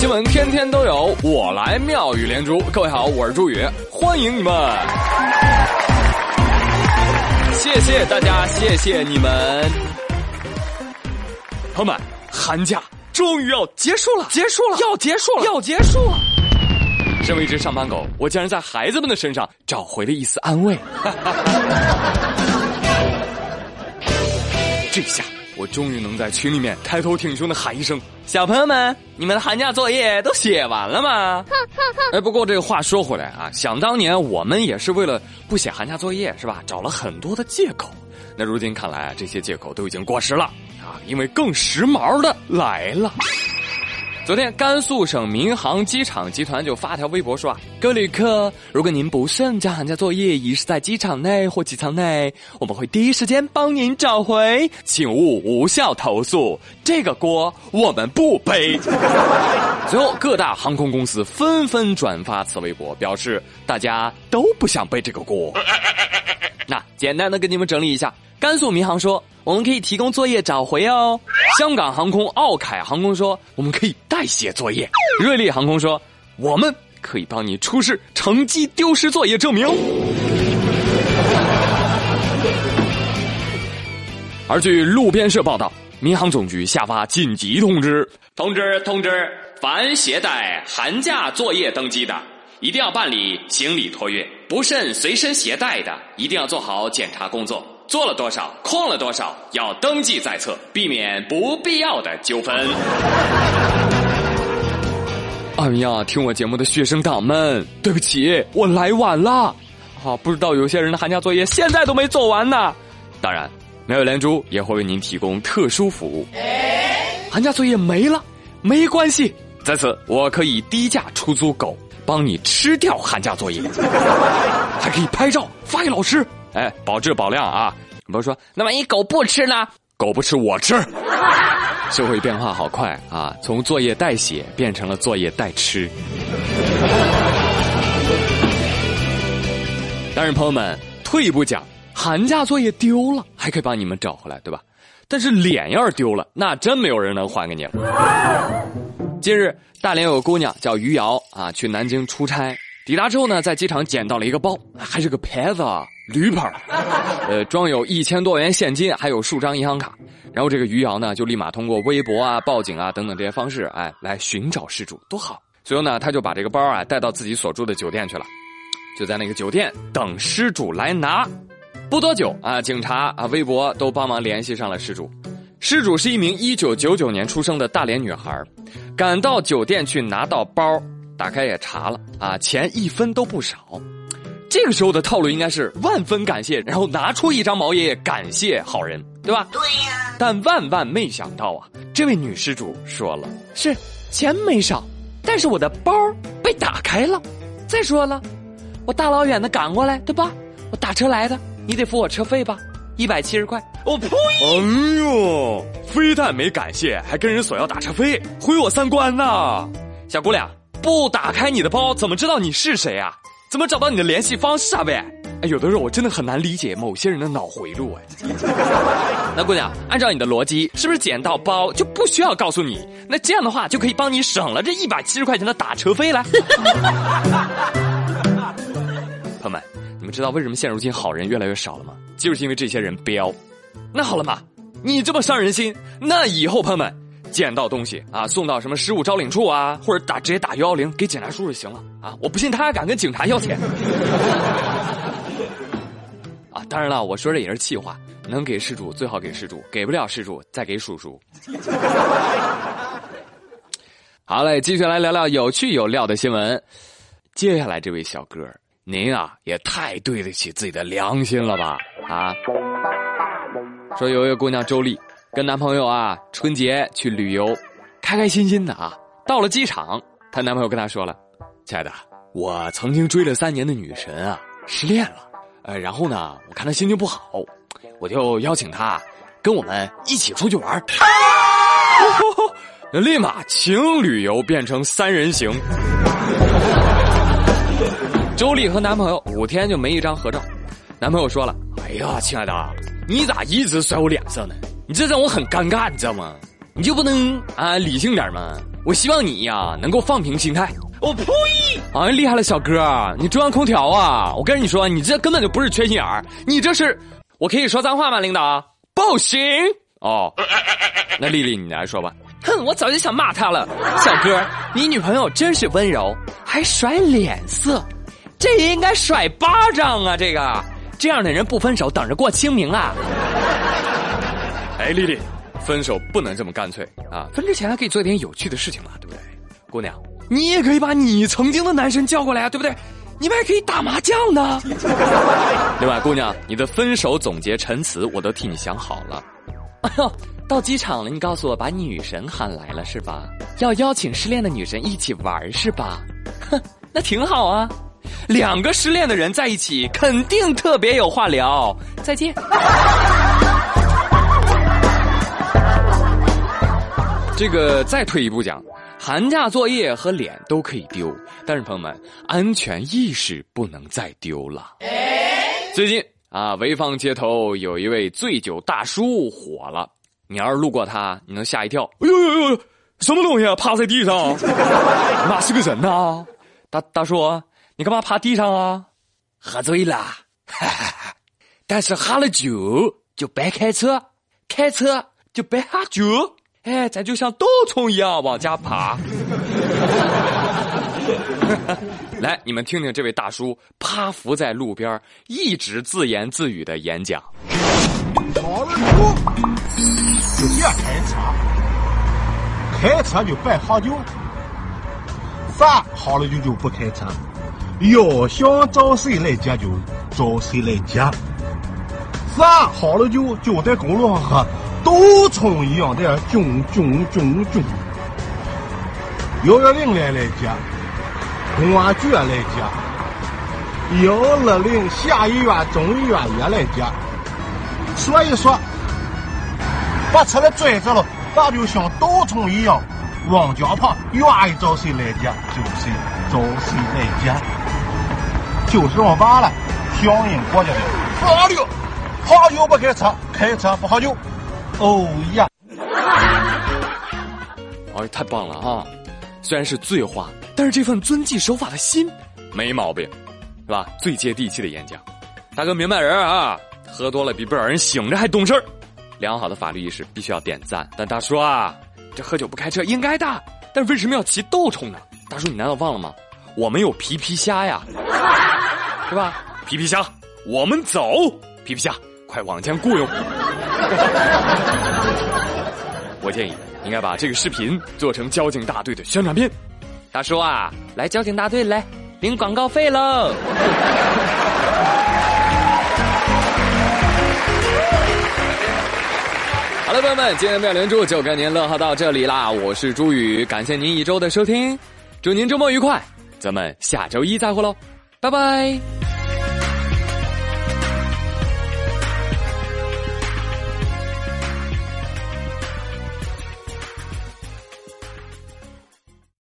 新闻天天都有，我来妙语连珠。各位好，我是朱宇，欢迎你们。谢谢大家，谢谢你们。朋友们，寒假终于要结束了，结束了，要结束了，要结束了。身为一只上班狗，我竟然在孩子们的身上找回了一丝安慰。这下。我终于能在群里面抬头挺胸的喊一声：“小朋友们，你们的寒假作业都写完了吗？”哎，不过这个话说回来啊，想当年我们也是为了不写寒假作业是吧，找了很多的借口。那如今看来，这些借口都已经过时了啊，因为更时髦的来了。昨天，甘肃省民航机场集团就发条微博说啊，各位旅客，如果您不慎将寒假作业遗失在机场内或机舱内，我们会第一时间帮您找回，请勿无效投诉，这个锅我们不背。随后，各大航空公司纷纷转发此微博，表示大家都不想背这个锅。那简单的给你们整理一下，甘肃民航说。我们可以提供作业找回哦。香港航空奥凯航空说我们可以代写作业。瑞丽航空说我们可以帮你出示乘机丢失作业证明。而据路边社报道，民航总局下发紧急通知：通知通知，凡携带寒假作业登机的，一定要办理行李托运；不慎随身携带的，一定要做好检查工作。做了多少，空了多少，要登记在册，避免不必要的纠纷。哎呀，听我节目的学生党们，对不起，我来晚了。啊，不知道有些人的寒假作业现在都没做完呢。当然，没有连珠也会为您提供特殊服务。寒假作业没了，没关系，在此我可以低价出租狗，帮你吃掉寒假作业，还可以拍照发给老师。哎，保质保量啊！不是说，那万一狗不吃呢？狗不吃，我吃。社会变化好快啊，从作业代写变成了作业代吃。但是，朋友们，退一步讲，寒假作业丢了还可以帮你们找回来，对吧？但是脸要是丢了，那真没有人能还给你了。近日，大连有个姑娘叫余瑶啊，去南京出差，抵达之后呢，在机场捡到了一个包，还是个牌子。驴牌呃，装有一千多元现金，还有数张银行卡。然后这个余姚呢，就立马通过微博啊、报警啊等等这些方式，哎，来寻找失主，多好。随后呢，他就把这个包啊带到自己所住的酒店去了，就在那个酒店等失主来拿。不多久啊，警察啊、微博都帮忙联系上了失主。失主是一名一九九九年出生的大连女孩，赶到酒店去拿到包，打开也查了啊，钱一分都不少。这个时候的套路应该是万分感谢，然后拿出一张毛爷爷感谢好人，对吧？对呀。但万万没想到啊，这位女施主说了：“是钱没少，但是我的包被打开了。再说了，我大老远的赶过来，对吧？我打车来的，你得付我车费吧？一百七十块。我呸！哎呦，非但没感谢，还跟人索要打车费，毁我三观呐！小姑娘，不打开你的包，怎么知道你是谁啊？”怎么找到你的联系方式啊？呗，哎，有的时候我真的很难理解某些人的脑回路哎。那姑娘，按照你的逻辑，是不是捡到包就不需要告诉你？那这样的话就可以帮你省了这一百七十块钱的打车费了。朋友们，你们知道为什么现如今好人越来越少了吗？就是因为这些人彪。那好了嘛，你这么伤人心，那以后朋友们。捡到东西啊，送到什么失物招领处啊，或者打直接打幺幺零给警察叔叔就行了啊！我不信他还敢跟警察要钱 啊！当然了，我说这也是气话，能给失主最好给失主，给不了失主再给叔叔。好嘞，继续来聊聊有趣有料的新闻。接下来这位小哥，您啊也太对得起自己的良心了吧啊！说有一个姑娘周丽。跟男朋友啊，春节去旅游，开开心心的啊。到了机场，她男朋友跟她说了：“亲爱的，我曾经追了三年的女神啊，失恋了。呃，然后呢，我看她心情不好，我就邀请她跟我们一起出去玩。立马情侣游变成三人行。周丽和男朋友五天就没一张合照。男朋友说了：“哎呀，亲爱的，你咋一直甩我脸色呢？”你这让我很尴尬，你知道吗？你就不能啊理性点吗？我希望你呀能够放平心态。我呸！啊，厉害了，小哥，你中央空调啊！我跟你说，你这根本就不是缺心眼儿，你这是，我可以说脏话吗，领导？不行哦。那丽丽，你来说吧。哼，我早就想骂他了。小哥，你女朋友真是温柔，还甩脸色，这应该甩巴掌啊！这个，这样的人不分手，等着过清明啊！哎，丽丽，分手不能这么干脆啊！分之前还可以做点有趣的事情嘛，对不对？姑娘，你也可以把你曾经的男神叫过来啊，对不对？你们还可以打麻将呢。另外，姑娘，你的分手总结陈词我都替你想好了。哎呦。到机场了，你告诉我把女神喊来了是吧？要邀请失恋的女神一起玩是吧？哼，那挺好啊，两个失恋的人在一起肯定特别有话聊。再见。这个再退一步讲，寒假作业和脸都可以丢，但是朋友们，安全意识不能再丢了。最近啊，潍坊街头有一位醉酒大叔火了。你要是路过他，你能吓一跳。哎呦呦呦，什么东西啊？趴在地上？那是个人呐！大大叔，你干嘛趴地上啊？喝醉了，但是喝了酒就别开车，开车就别喝酒。哎，咱就像稻虫一样往家爬。来，你们听听这位大叔趴伏在路边，一直自言自语的演讲。好了，就别开车，开车就别喝酒。啥好了酒就不开车，要想找谁来接就找谁来接。啥好了酒就在公路上喝，稻虫一样的囧囧囧囧。幺幺零来来接，公安局来接，幺二零县医院、中医院也来接。所以说，把车给拽着了，那就像稻虫一样往家跑，愿意找谁来接就谁找谁来接，就这么办了。响应国家的法律，喝酒不开车，开车不喝酒。哦呀！哎，太棒了啊！虽然是醉话，但是这份遵纪守法的心没毛病，是吧？最接地气的演讲，大哥明白人啊！喝多了比不少人醒着还懂事儿，良好的法律意识必须要点赞。但大叔啊，这喝酒不开车应该的，但为什么要骑豆虫呢？大叔，你难道忘了吗？我们有皮皮虾呀，是吧？皮皮虾，我们走！皮皮虾，快往前雇佣！我建议应该把这个视频做成交警大队的宣传片。大叔啊，来交警大队来领广告费喽！好了，朋友们，今天的妙连珠就跟您乐呵到这里啦！我是朱宇，感谢您一周的收听，祝您周末愉快，咱们下周一再会喽，拜拜。